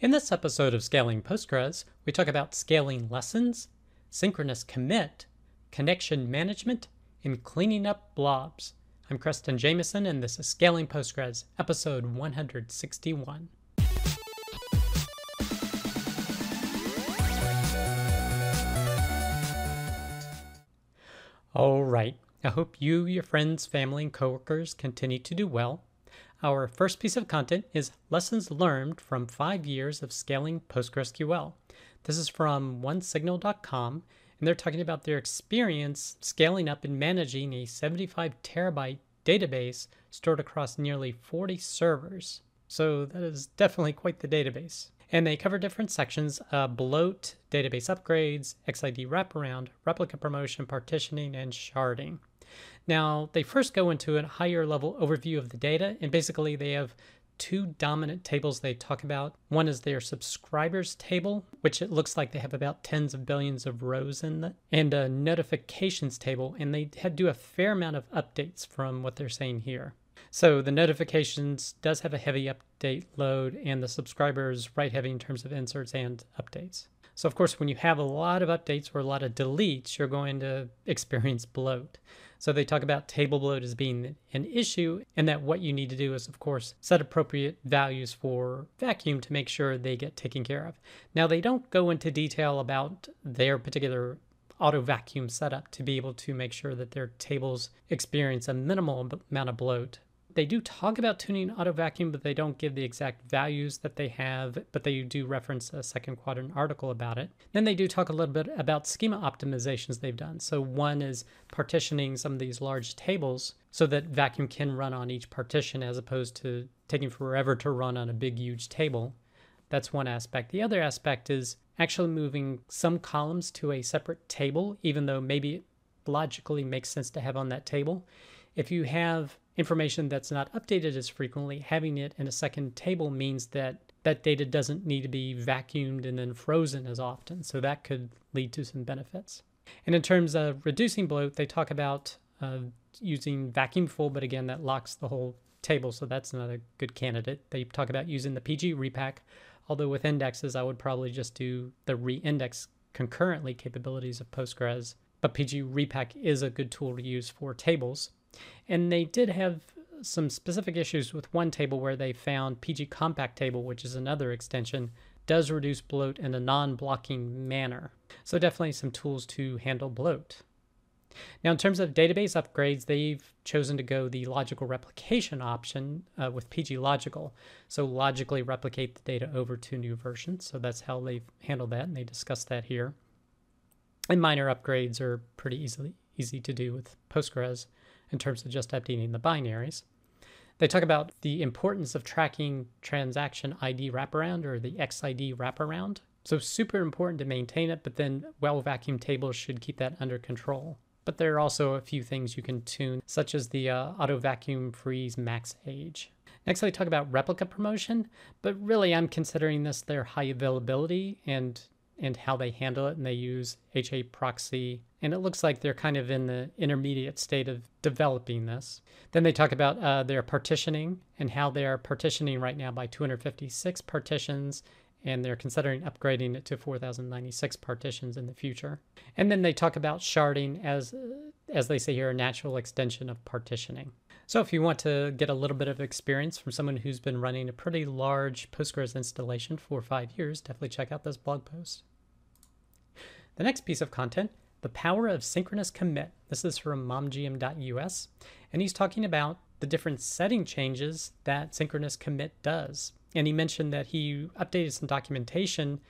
In this episode of Scaling Postgres, we talk about scaling lessons, synchronous commit, connection management, and cleaning up blobs. I'm Creston Jamison, and this is Scaling Postgres, episode 161. All right. I hope you, your friends, family, and coworkers continue to do well. Our first piece of content is lessons learned from five years of scaling PostgreSQL. This is from onesignal.com, and they're talking about their experience scaling up and managing a 75 terabyte database stored across nearly 40 servers. So that is definitely quite the database. And they cover different sections uh, bloat, database upgrades, XID wraparound, replica promotion, partitioning, and sharding. Now, they first go into a higher level overview of the data, and basically they have two dominant tables they talk about. One is their subscribers table, which it looks like they have about tens of billions of rows in it, and a notifications table, and they do a fair amount of updates from what they're saying here. So the notifications does have a heavy update load, and the subscribers right heavy in terms of inserts and updates. So of course, when you have a lot of updates or a lot of deletes, you're going to experience bloat. So they talk about table bloat as being an issue, and that what you need to do is, of course, set appropriate values for vacuum to make sure they get taken care of. Now, they don't go into detail about their particular auto vacuum setup to be able to make sure that their tables experience a minimal amount of bloat they do talk about tuning auto vacuum, but they don't give the exact values that they have, but they do reference a second quadrant article about it. Then they do talk a little bit about schema optimizations they've done. So one is partitioning some of these large tables so that vacuum can run on each partition as opposed to taking forever to run on a big, huge table. That's one aspect. The other aspect is actually moving some columns to a separate table, even though maybe it logically makes sense to have on that table. If you have information that's not updated as frequently, having it in a second table means that that data doesn't need to be vacuumed and then frozen as often. So that could lead to some benefits. And in terms of reducing bloat, they talk about uh, using vacuum full, but again, that locks the whole table. So that's not a good candidate. They talk about using the PG repack, although with indexes, I would probably just do the reindex concurrently capabilities of Postgres. But PG repack is a good tool to use for tables. And they did have some specific issues with one table where they found PG Compact Table, which is another extension, does reduce bloat in a non blocking manner. So, definitely some tools to handle bloat. Now, in terms of database upgrades, they've chosen to go the logical replication option uh, with PG Logical. So, logically replicate the data over to new versions. So, that's how they've handled that, and they discussed that here. And minor upgrades are pretty easily easy to do with Postgres in terms of just updating the binaries. They talk about the importance of tracking transaction ID wraparound or the XID wraparound. So, super important to maintain it, but then well vacuum tables should keep that under control. But there are also a few things you can tune, such as the uh, auto vacuum freeze max age. Next, they talk about replica promotion, but really I'm considering this their high availability and and how they handle it, and they use HA proxy. And it looks like they're kind of in the intermediate state of developing this. Then they talk about uh, their partitioning and how they are partitioning right now by 256 partitions, and they're considering upgrading it to 4096 partitions in the future. And then they talk about sharding as, as they say here, a natural extension of partitioning. So if you want to get a little bit of experience from someone who's been running a pretty large Postgres installation for five years, definitely check out this blog post. The next piece of content, the power of synchronous commit. This is from momjian.us, and he's talking about the different setting changes that synchronous commit does. And he mentioned that he updated some documentation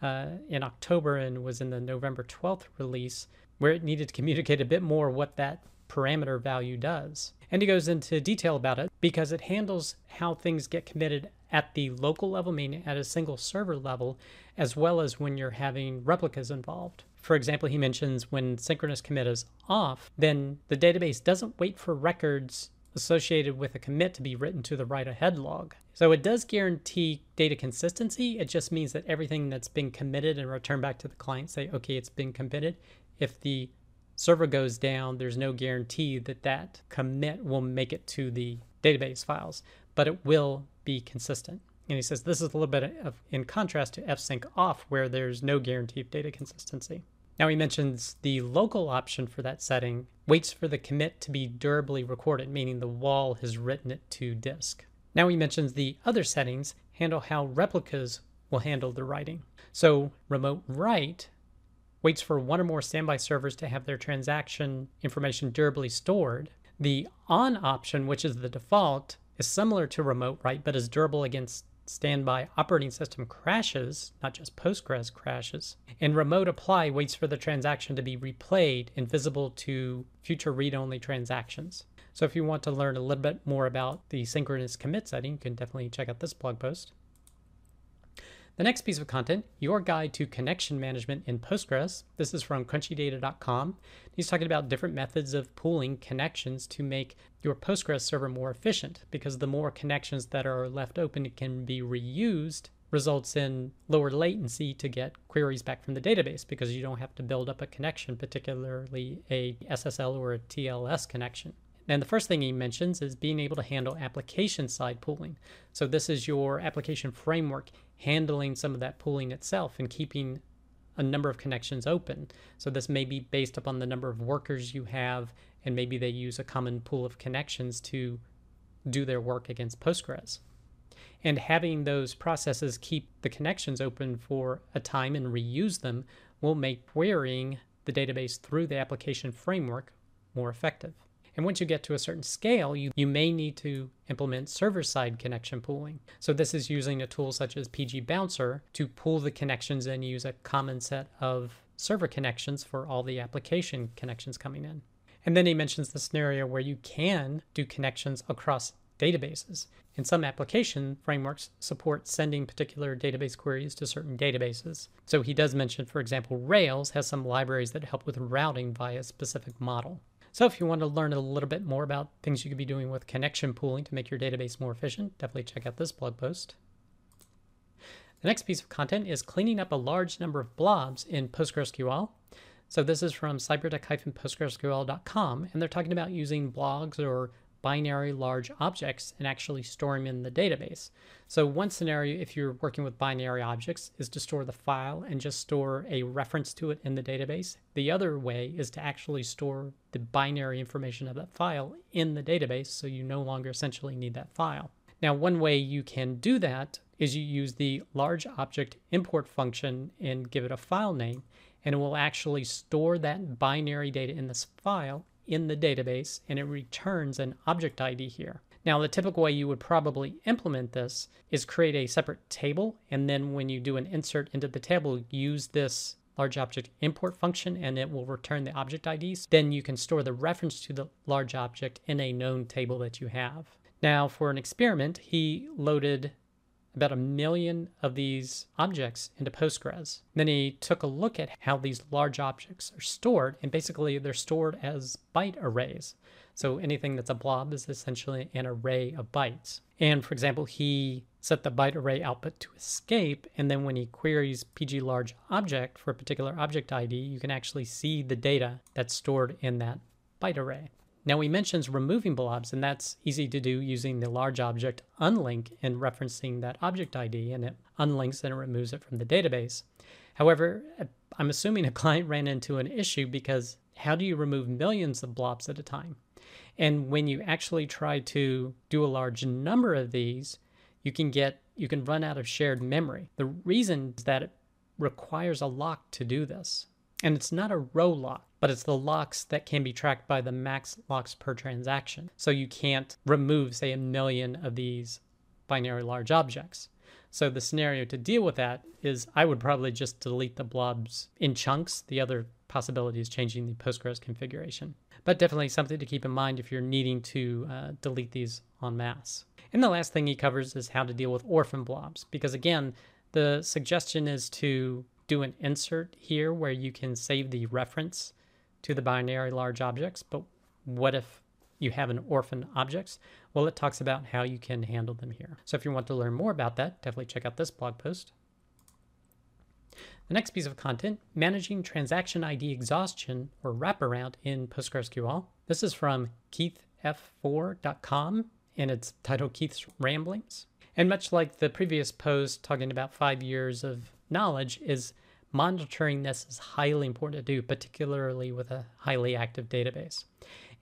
uh, in October and was in the November 12th release where it needed to communicate a bit more what that parameter value does. And he goes into detail about it because it handles how things get committed at the local level, meaning at a single server level, as well as when you're having replicas involved. For example, he mentions when synchronous commit is off, then the database doesn't wait for records associated with a commit to be written to the write ahead log. So it does guarantee data consistency. It just means that everything that's been committed and returned back to the client say, okay, it's been committed. If the server goes down, there's no guarantee that that commit will make it to the database files, but it will be consistent. And he says this is a little bit of, in contrast to fsync off, where there's no guarantee of data consistency. Now he mentions the local option for that setting waits for the commit to be durably recorded, meaning the WAL has written it to disk. Now he mentions the other settings handle how replicas will handle the writing. So remote write waits for one or more standby servers to have their transaction information durably stored. The on option, which is the default, is similar to remote write but is durable against standby operating system crashes, not just Postgres crashes. And remote apply waits for the transaction to be replayed and visible to future read only transactions. So if you want to learn a little bit more about the synchronous commit setting, you can definitely check out this blog post. The next piece of content, your guide to connection management in Postgres. This is from crunchydata.com. He's talking about different methods of pooling connections to make your Postgres server more efficient because the more connections that are left open it can be reused results in lower latency to get queries back from the database because you don't have to build up a connection, particularly a SSL or a TLS connection. And the first thing he mentions is being able to handle application side pooling. So this is your application framework handling some of that pooling itself and keeping a number of connections open. So this may be based upon the number of workers you have, and maybe they use a common pool of connections to do their work against Postgres. And having those processes keep the connections open for a time and reuse them will make querying the database through the application framework more effective. And once you get to a certain scale, you, you may need to implement server side connection pooling. So, this is using a tool such as PG Bouncer to pool the connections and use a common set of server connections for all the application connections coming in. And then he mentions the scenario where you can do connections across databases. And some application frameworks support sending particular database queries to certain databases. So he does mention, for example, Rails has some libraries that help with routing via a specific model. So if you want to learn a little bit more about things you could be doing with connection pooling to make your database more efficient, definitely check out this blog post. The next piece of content is cleaning up a large number of blobs in PostgreSQL. So this is from cybertec-postgresql.com, and they're talking about using blobs or binary large objects and actually store them in the database. So one scenario, if you're working with binary objects, is to store the file and just store a reference to it in the database. The other way is to actually store the binary information of that file in the database so you no longer essentially need that file. Now, one way you can do that is you use the large object import function and give it a file name, and it will actually store that binary data in this file in the database and it returns an object ID here. Now, the typical way you would probably implement this is create a separate table, and then when you do an insert into the table, use this large object import function and it will return the object IDs. Then you can store the reference to the large object in a known table that you have. Now, for an experiment, he loaded about a million of these objects into Postgres. Then he took a look at how these large objects are stored, and basically they're stored as byte arrays. So anything that's a blob is essentially an array of bytes. And for example, he set the byte array output to escape, and then when he queries pg large object for a particular object ID, you can actually see the data that's stored in that byte array. Now he mentions removing blobs, and that's easy to do using the large object unlink and referencing that object ID, and it unlinks and it removes it from the database. However, I'm assuming a client ran into an issue because how do you remove millions of blobs at a time? And when you actually try to do a large number of these, you can get you can run out of shared memory. The reason is that it requires a lock to do this. And it's not a row lock, but it's the locks that can be tracked by the max locks per transaction. So you can't remove, say, a million of these binary large objects. So the scenario to deal with that is I would probably just delete the blobs in chunks. The other possibility is changing the Postgres configuration. But definitely something to keep in mind if you're needing to uh, delete these en masse. And the last thing he covers is how to deal with orphan blobs, because again, the suggestion is to do an insert here where you can save the reference to the binary large objects, but what if you have an orphan objects? Well, it talks about how you can handle them here. So if you want to learn more about that, definitely check out this blog post. The next piece of content, managing transaction ID exhaustion or wraparound in PostgreSQL. This is from keithf4.com and it's titled Keith's Ramblings. And much like the previous post talking about five years of knowledge, is monitoring this is highly important to do, particularly with a highly active database.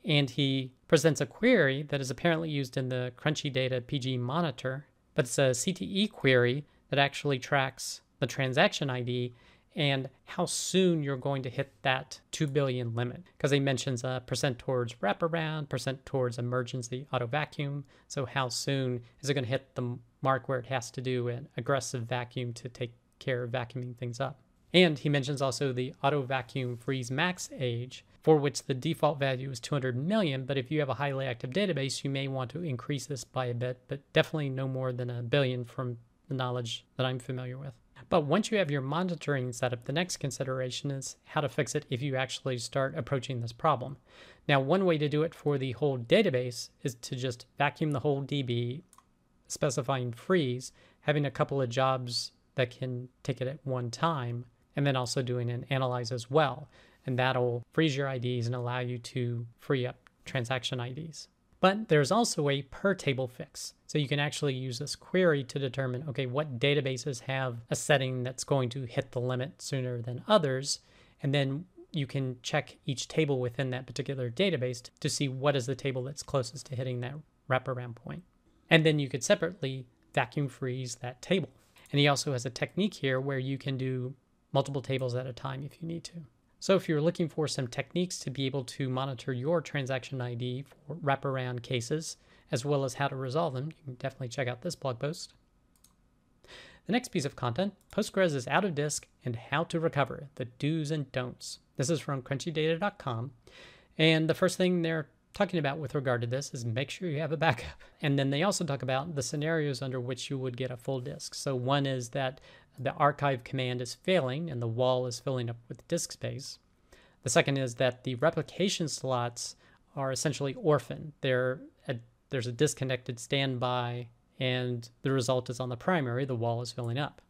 And he presents a query that is apparently used in the Crunchy Data PG monitor, but it's a CTE query that actually tracks the transaction ID and how soon you're going to hit that 2 billion limit. Because he mentions a percent towards wraparound percent towards emergency auto vacuum. So how soon is it going to hit the mark where it has to do an aggressive vacuum to take care of vacuuming things up and he mentions also the auto vacuum freeze max age for which the default value is 200 million but if you have a highly active database you may want to increase this by a bit but definitely no more than a billion from the knowledge that i'm familiar with but once you have your monitoring set up, the next consideration is how to fix it if you actually start approaching this problem. Now, one way to do it for the whole database is to just vacuum the whole DB, specifying freeze, having a couple of jobs that can take it at one time, and then also doing an analyze as well. And that'll freeze your IDs and allow you to free up transaction IDs. But there's also a per table fix. So you can actually use this query to determine, okay, what databases have a setting that's going to hit the limit sooner than others. And then you can check each table within that particular database to see what is the table that's closest to hitting that wraparound point. And then you could separately vacuum freeze that table. And he also has a technique here where you can do multiple tables at a time if you need to. So if you're looking for some techniques to be able to monitor your transaction ID for wraparound cases, as well as how to resolve them, you can definitely check out this blog post. The next piece of content, Postgres is out of disk and how to recover, the do's and don'ts. This is from crunchydata.com. And the first thing they're talking about with regard to this is make sure you have a backup. And then they also talk about the scenarios under which you would get a full disk. So one is that the archive command is failing and the WAL is filling up with disk space. The second is that the replication slots are essentially orphaned. They're a, there's a disconnected standby, and the result is on the primary, the WAL is filling up.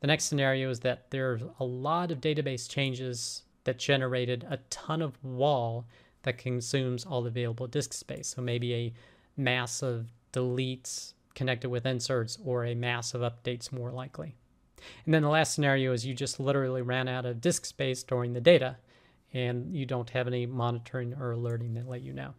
The next scenario is that there's a lot of database changes that generated a ton of WAL that consumes all the available disk space. So maybe a mass of deletes connected with inserts or a mass of updates more likely. And then the last scenario is you just literally ran out of disk space storing the data and you don't have any monitoring or alerting that let you know.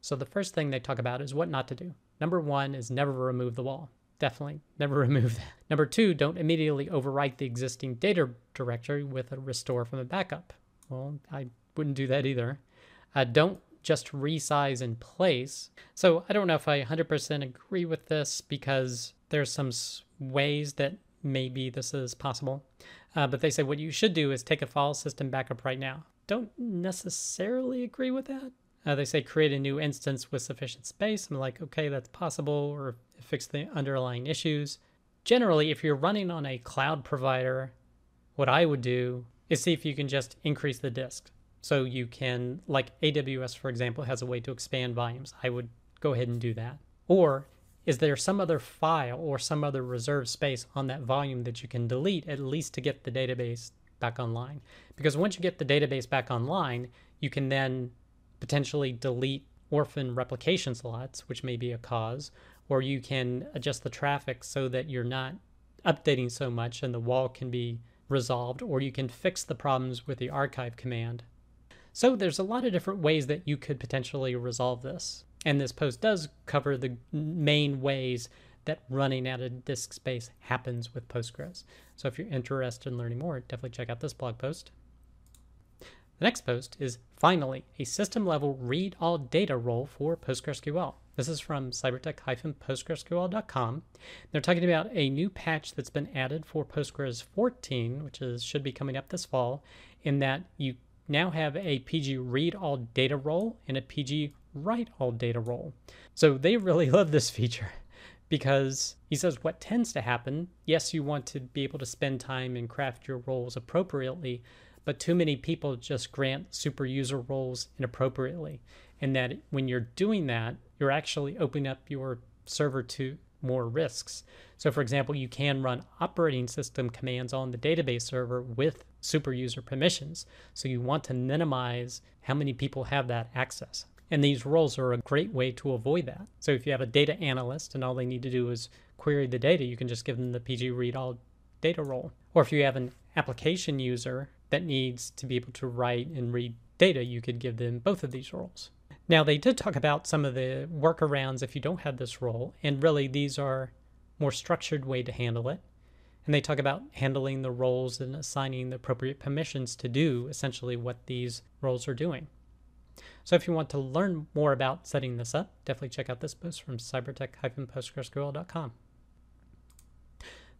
So the first thing they talk about is what not to do. Number one is never remove the WAL. Definitely never remove that. Number two, don't immediately overwrite the existing data directory with a restore from a backup. Well, I wouldn't do that either. Uh, don't just resize in place. So I don't know if I 100% agree with this because there's some ways that maybe this is possible. Uh, but they say what you should do is take a file system backup right now. Don't necessarily agree with that. Uh, they say create a new instance with sufficient space. I'm like, okay, that's possible, or fix the underlying issues. Generally, if you're running on a cloud provider, what I would do is see if you can just increase the disk. So you can, like AWS, for example, has a way to expand volumes. I would go ahead and do that. Or is there some other file or some other reserved space on that volume that you can delete at least to get the database back online? Because once you get the database back online, you can then potentially delete orphan replication slots, which may be a cause, or you can adjust the traffic so that you're not updating so much and the WAL can be resolved, or you can fix the problems with the archive command. So there's a lot of different ways that you could potentially resolve this. And this post does cover the main ways that running out of disk space happens with Postgres. So if you're interested in learning more, definitely check out this blog post. The next post is finally a system level read all data role for PostgreSQL. This is from cybertec-postgresql.com. They're talking about a new patch that's been added for Postgres 14, which is should be coming up this fall, in that you now have a PG read all data role and a PG write all data role. So they really love this feature because he says what tends to happen yes, you want to be able to spend time and craft your roles appropriately, but too many people just grant super user roles inappropriately. And that when you're doing that, you're actually opening up your server to more risks. So, for example, you can run operating system commands on the database server with super user permissions. So, you want to minimize how many people have that access. And these roles are a great way to avoid that. So if you have a data analyst and all they need to do is query the data, you can just give them the PG read all data role. Or if you have an application user that needs to be able to write and read data, you could give them both of these roles. Now, they did talk about some of the workarounds if you don't have this role, and really these are more structured way to handle it. And they talk about handling the roles and assigning the appropriate permissions to do essentially what these roles are doing. So if you want to learn more about setting this up, definitely check out this post from cybertec-postgresql.com.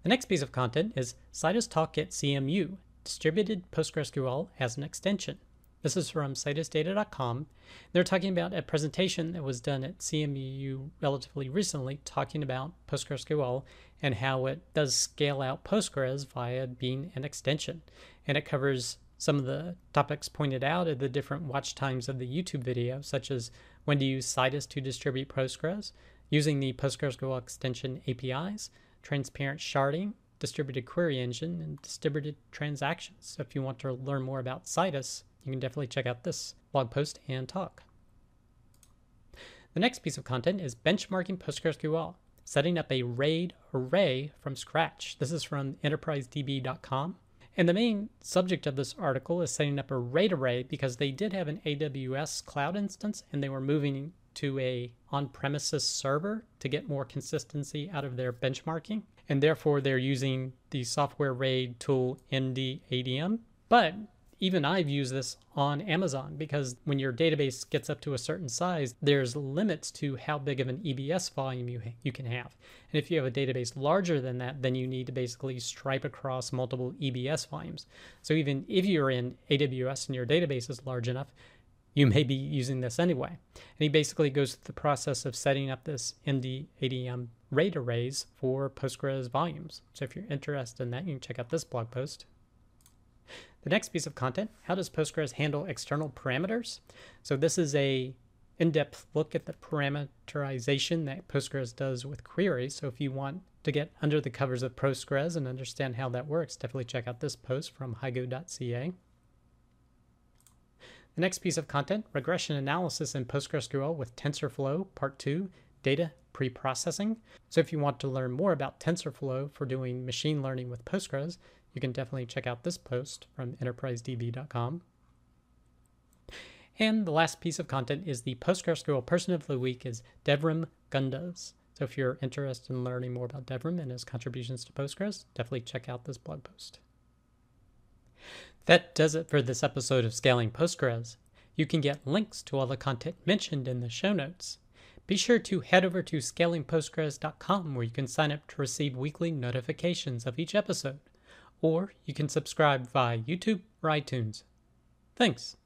The next piece of content is Citus Talk at CMU, distributed PostgreSQL as an extension. This is from citusdata.com. They're talking about a presentation that was done at CMU relatively recently, talking about PostgreSQL and how it does scale out Postgres via being an extension. And it covers some of the topics pointed out at the different watch times of the YouTube video, such as when to use Citus to distribute Postgres, using the PostgreSQL extension APIs, transparent sharding, distributed query engine, and distributed transactions. So if you want to learn more about Citus, you can definitely check out this blog post and talk. The next piece of content is benchmarking PostgreSQL, setting up a RAID array from scratch. This is from enterprisedb.com. And the main subject of this article is setting up a RAID array because they did have an AWS cloud instance and they were moving to a on-premises server to get more consistency out of their benchmarking. And therefore they're using the software RAID tool MDADM. But even I've used this on Amazon because when your database gets up to a certain size, there's limits to how big of an EBS volume you, you can have. And if you have a database larger than that, then you need to basically stripe across multiple EBS volumes. So even if you're in AWS and your database is large enough, you may be using this anyway. And he basically goes through the process of setting up this MDADM RAID arrays for Postgres volumes. So if you're interested in that, you can check out this blog post. The next piece of content, how does Postgres handle external parameters? So this is a in-depth look at the parameterization that Postgres does with queries. So if you want to get under the covers of Postgres and understand how that works, definitely check out this post from higo.ca. The next piece of content, regression analysis in PostgreSQL with TensorFlow, part two, data pre-processing. So if you want to learn more about TensorFlow for doing machine learning with Postgres, you can definitely check out this post from enterprisedb.com. And the last piece of content is the PostgreSQL Person of the Week is Devrim Gündüz. So if you're interested in learning more about Devrim and his contributions to Postgres, definitely check out this blog post. That does it for this episode of Scaling Postgres. You can get links to all the content mentioned in the show notes. Be sure to head over to scalingpostgres.com where you can sign up to receive weekly notifications of each episode or you can subscribe via YouTube or iTunes. Thanks.